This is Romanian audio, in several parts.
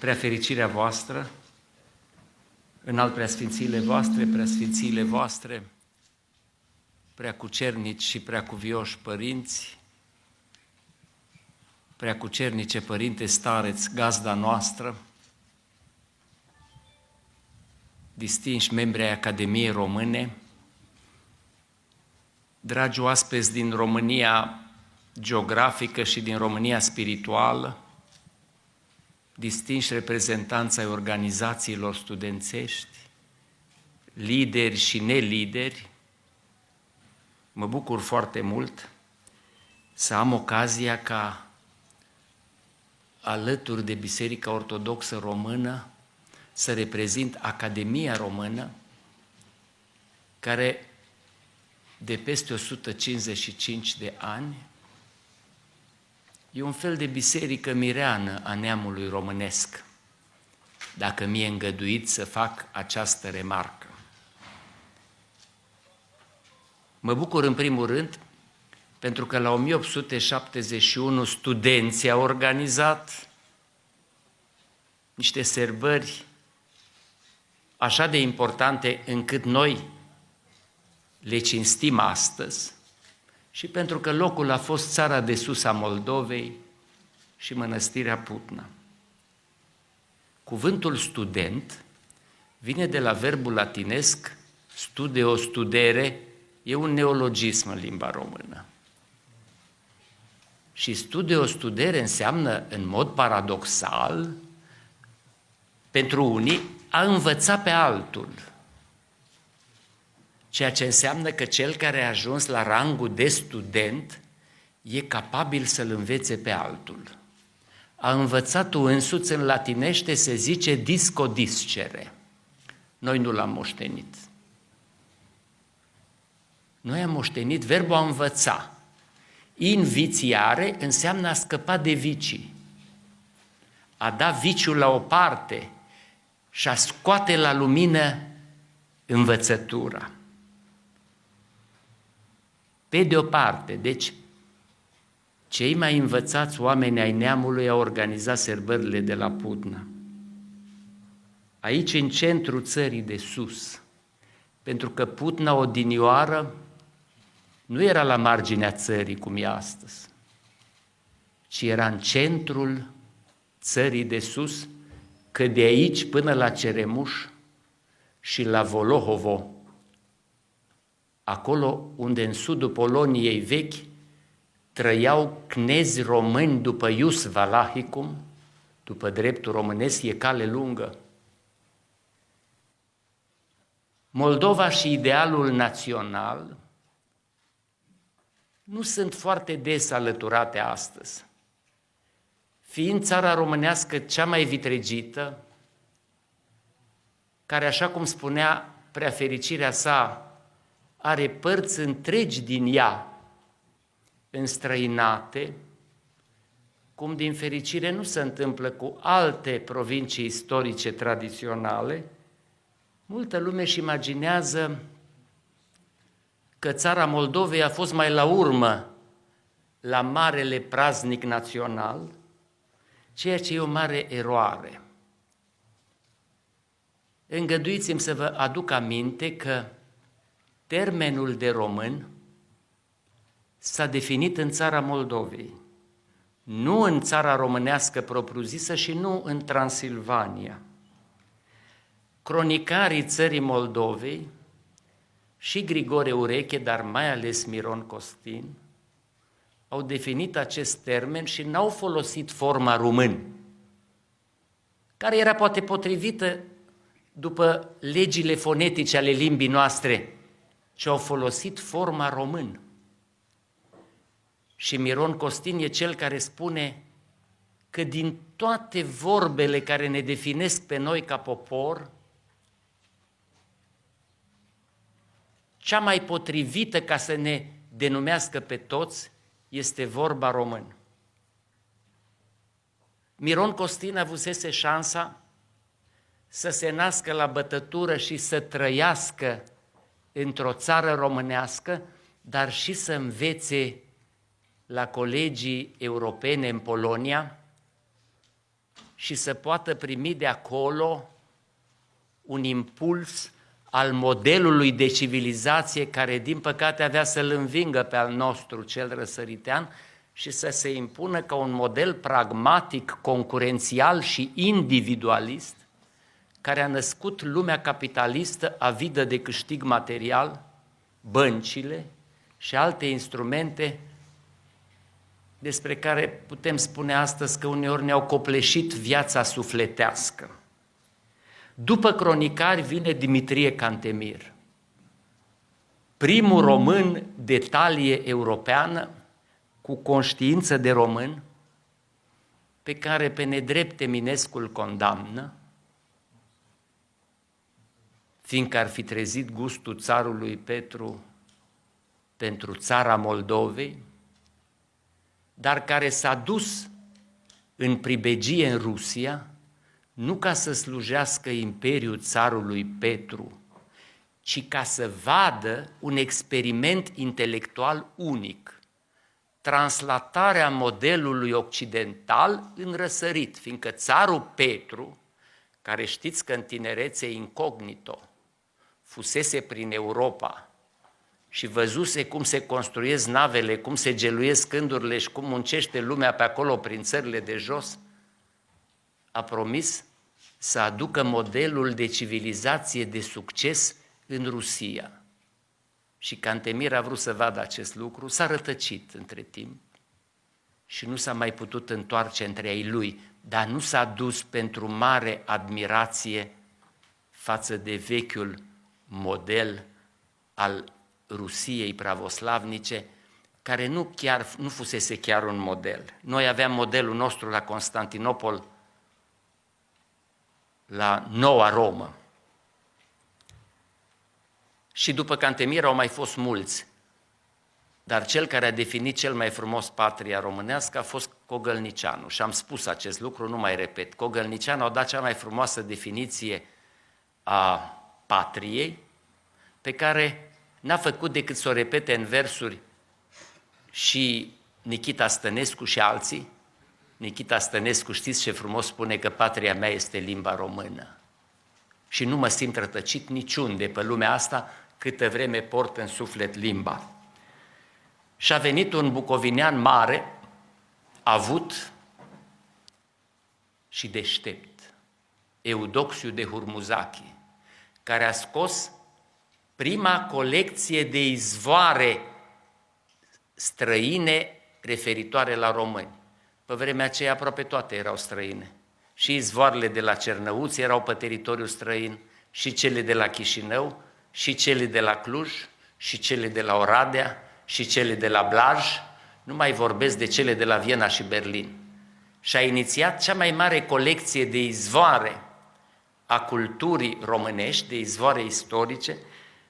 prea fericirea voastră, în alt preasfințiile voastre, preasfințiile voastre, prea cucernici și prea cuvioși părinți, prea cucernice părinte stareți, gazda noastră, distinși membri ai Academiei Române, dragi oaspeți din România geografică și din România spirituală, distinși reprezentanți ai organizațiilor studențești, lideri și nelideri, mă bucur foarte mult să am ocazia ca alături de Biserica Ortodoxă Română să reprezint Academia Română, care de peste 155 de ani e un fel de biserică mireană a neamului românesc, dacă mi-e îngăduit să fac această remarcă. Mă bucur în primul rând pentru că la 1871 studenții au organizat niște serbări așa de importante încât noi le cinstim astăzi și pentru că locul a fost țara de sus a Moldovei și mănăstirea Putna. Cuvântul student vine de la verbul latinesc studeo, studere, e un neologism în limba română. Și studeo, studere înseamnă, în mod paradoxal, pentru unii, a învăța pe altul. Ceea ce înseamnă că cel care a ajuns la rangul de student e capabil să-l învețe pe altul. A învățat tu însuți în latinește se zice discodiscere. Noi nu l-am moștenit. Noi am moștenit verbul a învăța. Invițiare înseamnă a scăpa de vicii. A da viciul la o parte și a scoate la lumină învățătura. Pe de o parte, deci, cei mai învățați oameni ai neamului au organizat serbările de la Putna. Aici, în centrul țării de sus, pentru că Putna odinioară nu era la marginea țării cum e astăzi, ci era în centrul țării de sus, că de aici până la Ceremuș și la Volohovo, acolo unde în sudul Poloniei vechi trăiau cnezi români după Ius Valahicum, după dreptul românesc, e cale lungă. Moldova și idealul național nu sunt foarte des alăturate astăzi. Fiind țara românească cea mai vitregită, care, așa cum spunea prea fericirea sa, are părți întregi din ea înstrăinate, cum din fericire nu se întâmplă cu alte provincii istorice tradiționale, multă lume își imaginează că țara Moldovei a fost mai la urmă la marele praznic național, ceea ce e o mare eroare. Îngăduiți-mi să vă aduc aminte că termenul de român s-a definit în țara Moldovei, nu în țara românească propriu-zisă și nu în Transilvania. Cronicarii țării Moldovei și Grigore Ureche, dar mai ales Miron Costin, au definit acest termen și n-au folosit forma român, care era poate potrivită după legile fonetice ale limbii noastre, ci au folosit forma român. Și Miron Costin e cel care spune că din toate vorbele care ne definesc pe noi ca popor, cea mai potrivită ca să ne denumească pe toți este vorba român. Miron Costin avusese șansa să se nască la bătătură și să trăiască într-o țară românească, dar și să învețe la colegii europene în Polonia și să poată primi de acolo un impuls al modelului de civilizație care, din păcate, avea să-l învingă pe al nostru, cel răsăritean, și să se impună ca un model pragmatic, concurențial și individualist, care a născut lumea capitalistă avidă de câștig material, băncile și alte instrumente despre care putem spune astăzi că uneori ne-au copleșit viața sufletească. După cronicari vine Dimitrie Cantemir, primul român de talie europeană, cu conștiință de român, pe care pe nedrept Eminescu îl condamnă, fiindcă ar fi trezit gustul țarului Petru pentru țara Moldovei, dar care s-a dus în pribegie în Rusia, nu ca să slujească imperiul țarului Petru, ci ca să vadă un experiment intelectual unic, translatarea modelului occidental în răsărit, fiindcă țarul Petru, care știți că în tinerețe incognito, fusese prin Europa și văzuse cum se construiesc navele, cum se geluiesc cândurile și cum muncește lumea pe acolo prin țările de jos, a promis să aducă modelul de civilizație de succes în Rusia. Și Cantemir a vrut să vadă acest lucru, s-a rătăcit între timp și nu s-a mai putut întoarce între ei lui, dar nu s-a dus pentru mare admirație față de vechiul model al Rusiei pravoslavnice, care nu, chiar, nu fusese chiar un model. Noi aveam modelul nostru la Constantinopol, la Noua Romă. Și după Cantemir au mai fost mulți. Dar cel care a definit cel mai frumos patria românească a fost Cogălnicianu. Și am spus acest lucru, nu mai repet. Cogălnicianu a dat cea mai frumoasă definiție a patriei, pe care n-a făcut decât să o repete în versuri și Nikita Stănescu și alții. Nikita Stănescu, știți ce frumos spune că patria mea este limba română. Și nu mă simt rătăcit niciunde pe lumea asta câtă vreme port în suflet limba. Și a venit un bucovinean mare, avut și deștept, Eudoxiu de Hurmuzachi, care a scos prima colecție de izvoare străine referitoare la români. Pe vremea aceea aproape toate erau străine. Și izvoarele de la Cernăuți erau pe teritoriul străin, și cele de la Chișinău, și cele de la Cluj, și cele de la Oradea, și cele de la Blaj, nu mai vorbesc de cele de la Viena și Berlin. Și a inițiat cea mai mare colecție de izvoare a culturii românești, de izvoare istorice,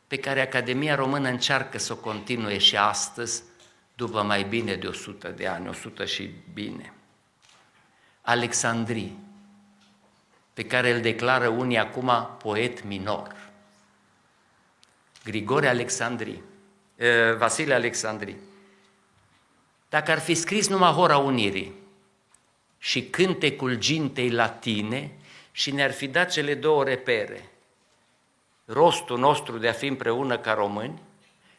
pe care Academia Română încearcă să o continue și astăzi, după mai bine de 100 de ani, 100 și bine. Alexandrii, pe care îl declară unii acum poet minor. Grigore Alexandrii, Vasile Alexandrii. Dacă ar fi scris numai Hora Unirii și cântecul gintei latine și ne-ar fi dat cele două repere, rostul nostru de a fi împreună ca români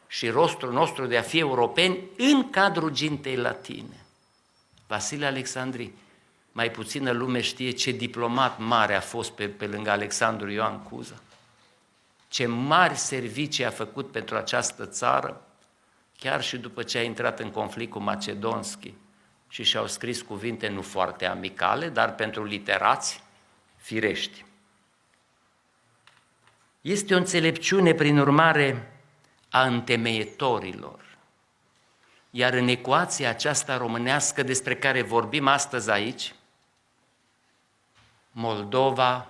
și rostul nostru de a fi europeni în cadrul gintei latine. Vasile Alexandrii, mai puțină lume știe ce diplomat mare a fost pe, pe lângă Alexandru Ioan Cuza. Ce mari servicii a făcut pentru această țară, chiar și după ce a intrat în conflict cu Macedonski și și-au scris cuvinte nu foarte amicale, dar pentru literați firești. Este o înțelepciune, prin urmare, a întemeietorilor. Iar în ecuația aceasta românească despre care vorbim astăzi aici, Moldova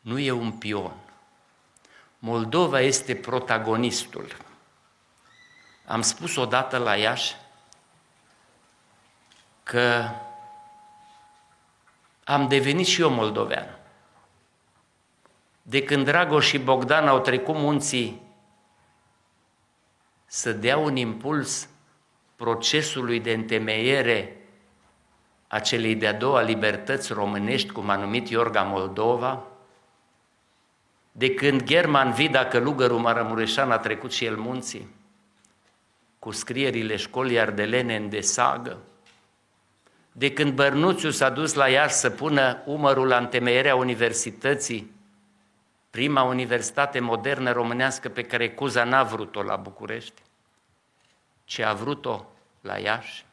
nu e un pion. Moldova este protagonistul. Am spus odată la Iași că am devenit și eu moldovean. De când Dragoș și Bogdan au trecut munții să dea un impuls procesului de întemeiere a celei de-a doua libertăți românești, cum a numit Iorga Moldova, de când German Vida, călugărul Maramureșan, a trecut și el munții, cu scrierile școlii ardelene în desagă, de când Bărnuțiu s-a dus la Iași să pună umărul la întemeierea universității, prima universitate modernă românească pe care Cuza n-a vrut-o la București, ci a vrut-o la Iași.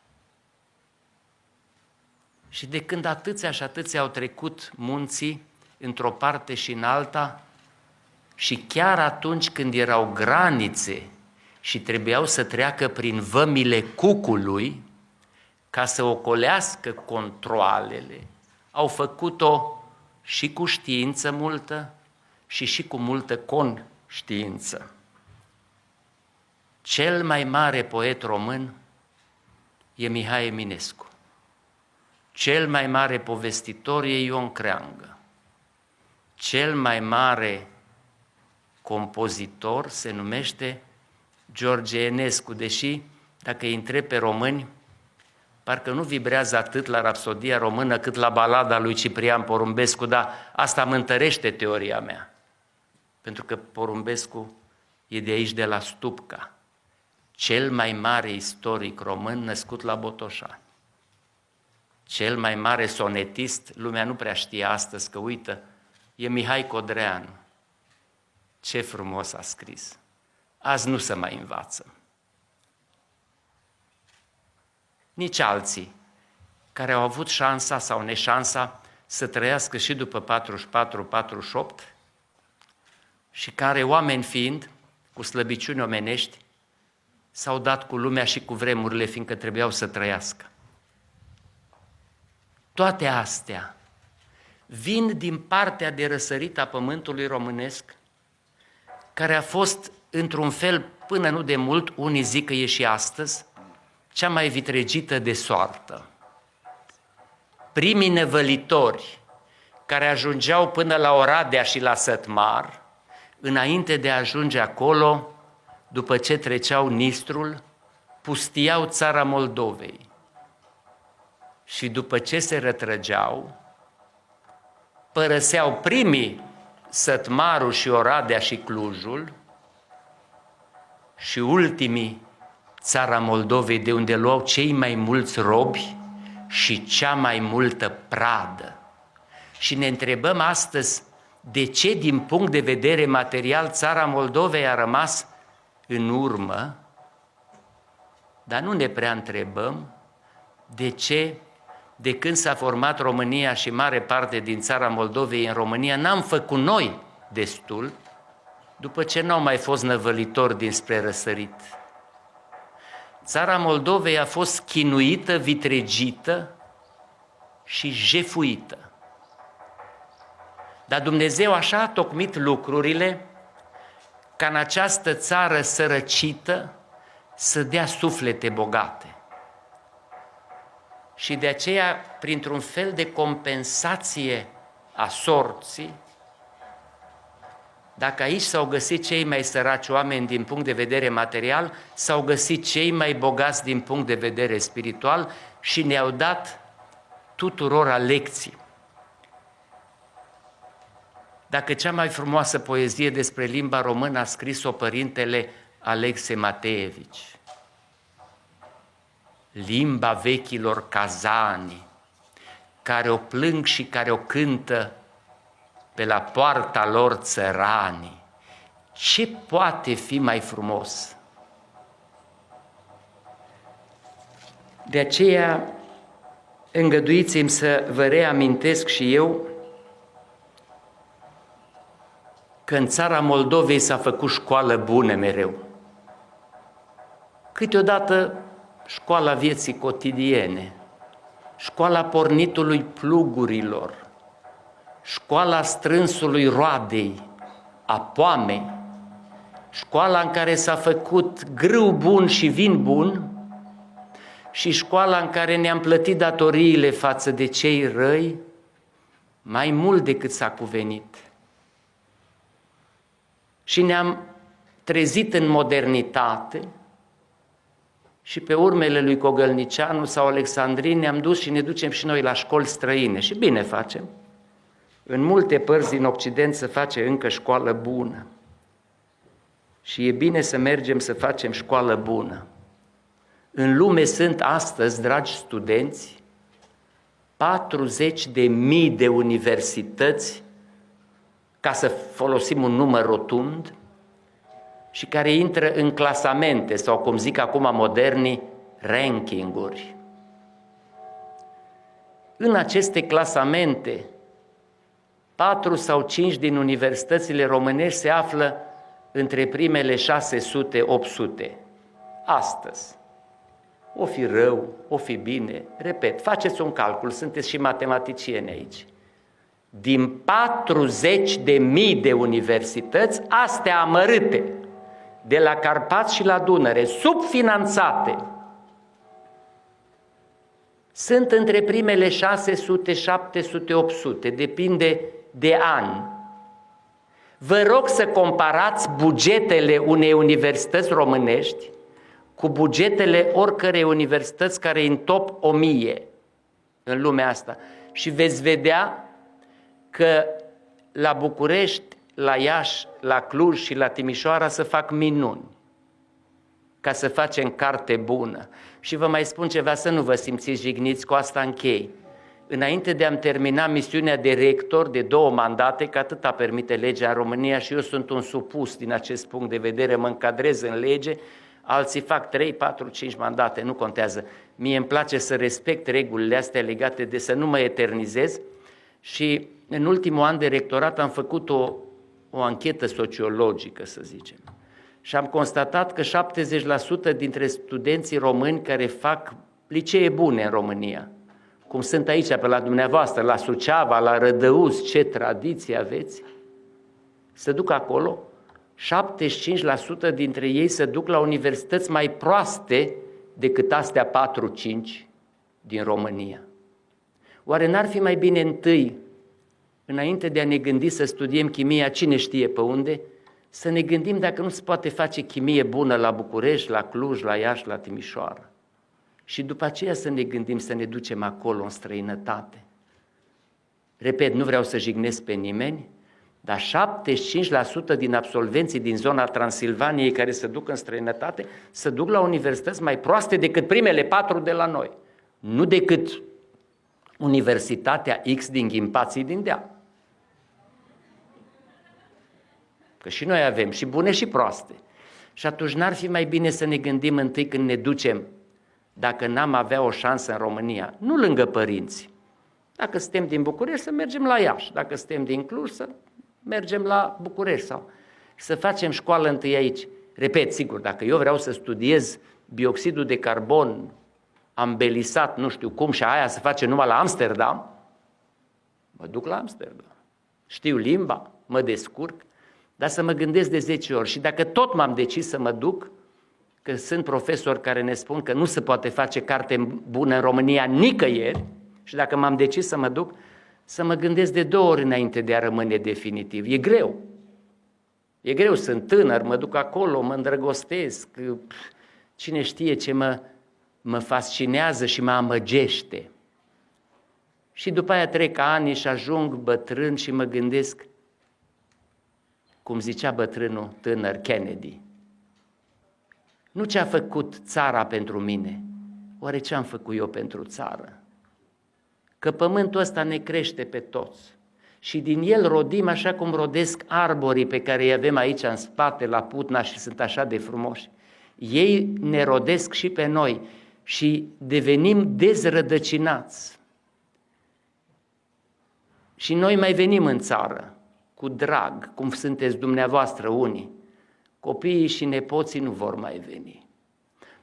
Și de când atâția și atâția au trecut munții într-o parte și în alta, și chiar atunci când erau granițe și trebuiau să treacă prin vămile cucului, ca să ocolească controalele, au făcut-o și cu știință multă și și cu multă conștiință. Cel mai mare poet român e Mihai Eminescu. Cel mai mare povestitor e Ion Creangă. Cel mai mare compozitor se numește George Enescu, deși, dacă îi întreb pe români, parcă nu vibrează atât la rapsodia română cât la balada lui Ciprian Porumbescu, dar asta mă întărește teoria mea. Pentru că Porumbescu e de aici, de la Stupca, cel mai mare istoric român născut la Botoșani. Cel mai mare sonetist, lumea nu prea știe astăzi că uită, e Mihai Codreanu. Ce frumos a scris! Azi nu se mai învață. Nici alții care au avut șansa sau neșansa să trăiască și după 44-48 și care, oameni fiind, cu slăbiciuni omenești, s-au dat cu lumea și cu vremurile, fiindcă trebuiau să trăiască. Toate astea vin din partea de răsărit a pământului românesc, care a fost, într-un fel, până nu de mult, unii zic că e și astăzi, cea mai vitregită de soartă. Primii nevălitori care ajungeau până la Oradea și la Sătmar, înainte de a ajunge acolo, după ce treceau Nistrul, pustiau țara Moldovei. Și după ce se rătrăgeau, părăseau primii Sătmarul și Oradea și Clujul și ultimii țara Moldovei de unde luau cei mai mulți robi și cea mai multă pradă. Și ne întrebăm astăzi de ce din punct de vedere material țara Moldovei a rămas în urmă, dar nu ne prea întrebăm de ce de când s-a format România și mare parte din țara Moldovei în România, n-am făcut noi destul, după ce n-au mai fost năvălitori dinspre răsărit. Țara Moldovei a fost chinuită, vitregită și jefuită. Dar Dumnezeu așa a tocmit lucrurile ca în această țară sărăcită să dea suflete bogate. Și de aceea, printr-un fel de compensație a sorții, dacă aici s-au găsit cei mai săraci oameni din punct de vedere material, s-au găsit cei mai bogați din punct de vedere spiritual și ne-au dat tuturor lecții. Dacă cea mai frumoasă poezie despre limba română a scris-o părintele Alexe Mateevici, limba vechilor cazani, care o plâng și care o cântă pe la poarta lor țărani. Ce poate fi mai frumos? De aceea, îngăduiți-mi să vă reamintesc și eu că în țara Moldovei s-a făcut școală bună mereu. Câteodată școala vieții cotidiene, școala pornitului plugurilor, școala strânsului roadei, a poamei, școala în care s-a făcut grâu bun și vin bun și școala în care ne-am plătit datoriile față de cei răi mai mult decât s-a cuvenit și ne-am trezit în modernitate și pe urmele lui Cogălnicianu sau Alexandrin ne-am dus și ne ducem și noi la școli străine. Și bine facem. În multe părți din Occident se face încă școală bună. Și e bine să mergem să facem școală bună. În lume sunt astăzi, dragi studenți, 40 de mii de universități, ca să folosim un număr rotund, și care intră în clasamente sau, cum zic acum moderni, rankinguri. În aceste clasamente, patru sau cinci din universitățile românești se află între primele 600-800. Astăzi. O fi rău, o fi bine. Repet, faceți un calcul, sunteți și matematicieni aici. Din 40 de mii de universități, astea amărâte, de la Carpați și la Dunăre, subfinanțate, sunt între primele 600, 700, 800, depinde de an. Vă rog să comparați bugetele unei universități românești cu bugetele oricărei universități care e în top 1000 în lumea asta și veți vedea că la București la Iași, la Cluj și la Timișoara să fac minuni, ca să facem carte bună. Și vă mai spun ceva, să nu vă simțiți jigniți, cu asta închei. Înainte de a-mi termina misiunea de rector de două mandate, că atâta permite legea în România și eu sunt un supus din acest punct de vedere, mă încadrez în lege, alții fac 3, 4, 5 mandate, nu contează. Mie îmi place să respect regulile astea legate de să nu mă eternizez și în ultimul an de rectorat am făcut o o anchetă sociologică, să zicem. Și am constatat că 70% dintre studenții români care fac licee bune în România, cum sunt aici pe la dumneavoastră, la Suceava, la Rădăuz, ce tradiție aveți, se duc acolo, 75% dintre ei se duc la universități mai proaste decât astea 4-5 din România. Oare n-ar fi mai bine întâi înainte de a ne gândi să studiem chimia, cine știe pe unde, să ne gândim dacă nu se poate face chimie bună la București, la Cluj, la Iași, la Timișoara. Și după aceea să ne gândim să ne ducem acolo în străinătate. Repet, nu vreau să jignesc pe nimeni, dar 75% din absolvenții din zona Transilvaniei care se duc în străinătate se duc la universități mai proaste decât primele patru de la noi. Nu decât Universitatea X din Ghimpații din Deal. Că și noi avem și bune și proaste. Și atunci n-ar fi mai bine să ne gândim întâi când ne ducem, dacă n-am avea o șansă în România, nu lângă părinți. Dacă suntem din București, să mergem la Iași. Dacă suntem din Cluj, să mergem la București sau să facem școală întâi aici. Repet, sigur, dacă eu vreau să studiez bioxidul de carbon, am belisat nu știu cum și aia se face numai la Amsterdam, mă duc la Amsterdam. Știu limba, mă descurc, dar să mă gândesc de 10 ori. Și dacă tot m-am decis să mă duc, că sunt profesori care ne spun că nu se poate face carte bună în România nicăieri, și dacă m-am decis să mă duc, să mă gândesc de două ori înainte de a rămâne definitiv. E greu. E greu, sunt tânăr, mă duc acolo, mă îndrăgostesc, cine știe ce mă, mă fascinează și mă amăgește. Și după aia trec ani și ajung bătrân și mă gândesc, cum zicea bătrânul tânăr Kennedy, nu ce a făcut țara pentru mine, oare ce am făcut eu pentru țară? Că pământul ăsta ne crește pe toți și din el rodim așa cum rodesc arborii pe care îi avem aici în spate la Putna și sunt așa de frumoși. Ei ne rodesc și pe noi și devenim dezrădăcinați. Și noi mai venim în țară cu drag, cum sunteți dumneavoastră unii. Copiii și nepoții nu vor mai veni.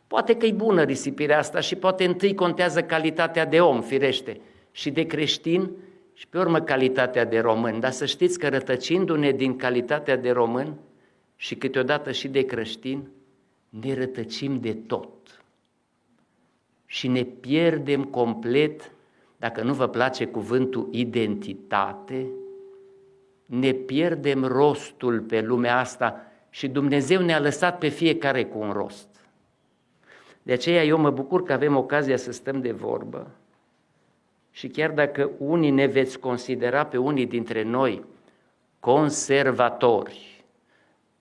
Poate că e bună risipirea asta și poate întâi contează calitatea de om, firește, și de creștin și pe urmă calitatea de român. Dar să știți că rătăcindu-ne din calitatea de român și câteodată și de creștin, ne rătăcim de tot. Și ne pierdem complet, dacă nu vă place cuvântul identitate, ne pierdem rostul pe lumea asta și Dumnezeu ne-a lăsat pe fiecare cu un rost. De aceea eu mă bucur că avem ocazia să stăm de vorbă și chiar dacă unii ne veți considera pe unii dintre noi conservatori,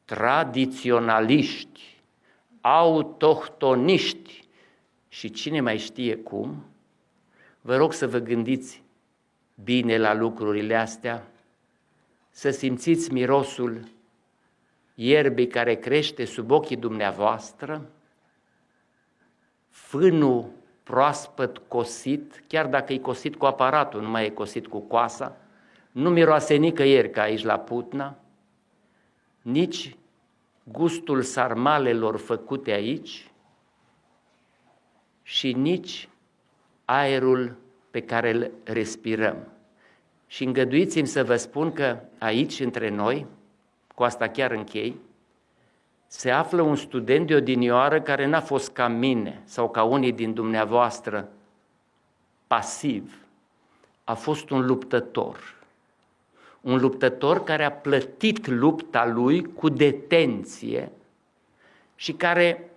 tradiționaliști, autohtoniști și cine mai știe cum, vă rog să vă gândiți bine la lucrurile astea, să simțiți mirosul ierbii care crește sub ochii dumneavoastră, fânul proaspăt cosit, chiar dacă e cosit cu aparatul, nu mai e cosit cu coasa, nu miroase nicăieri ca aici la Putna, nici gustul sarmalelor făcute aici și nici aerul pe care îl respirăm. Și îngăduiți-mi să vă spun că aici, între noi, cu asta chiar închei, se află un student de odinioară care n-a fost ca mine sau ca unii din dumneavoastră pasiv, a fost un luptător. Un luptător care a plătit lupta lui cu detenție și care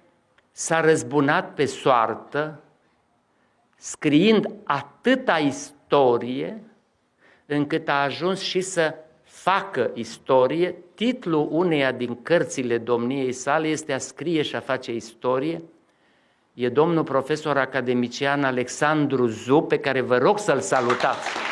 s-a răzbunat pe soartă, scriind atâta istorie, încât a ajuns și să facă istorie, titlul uneia din cărțile domniei sale este a scrie și a face istorie, e domnul profesor academician Alexandru Zu, pe care vă rog să-l salutați.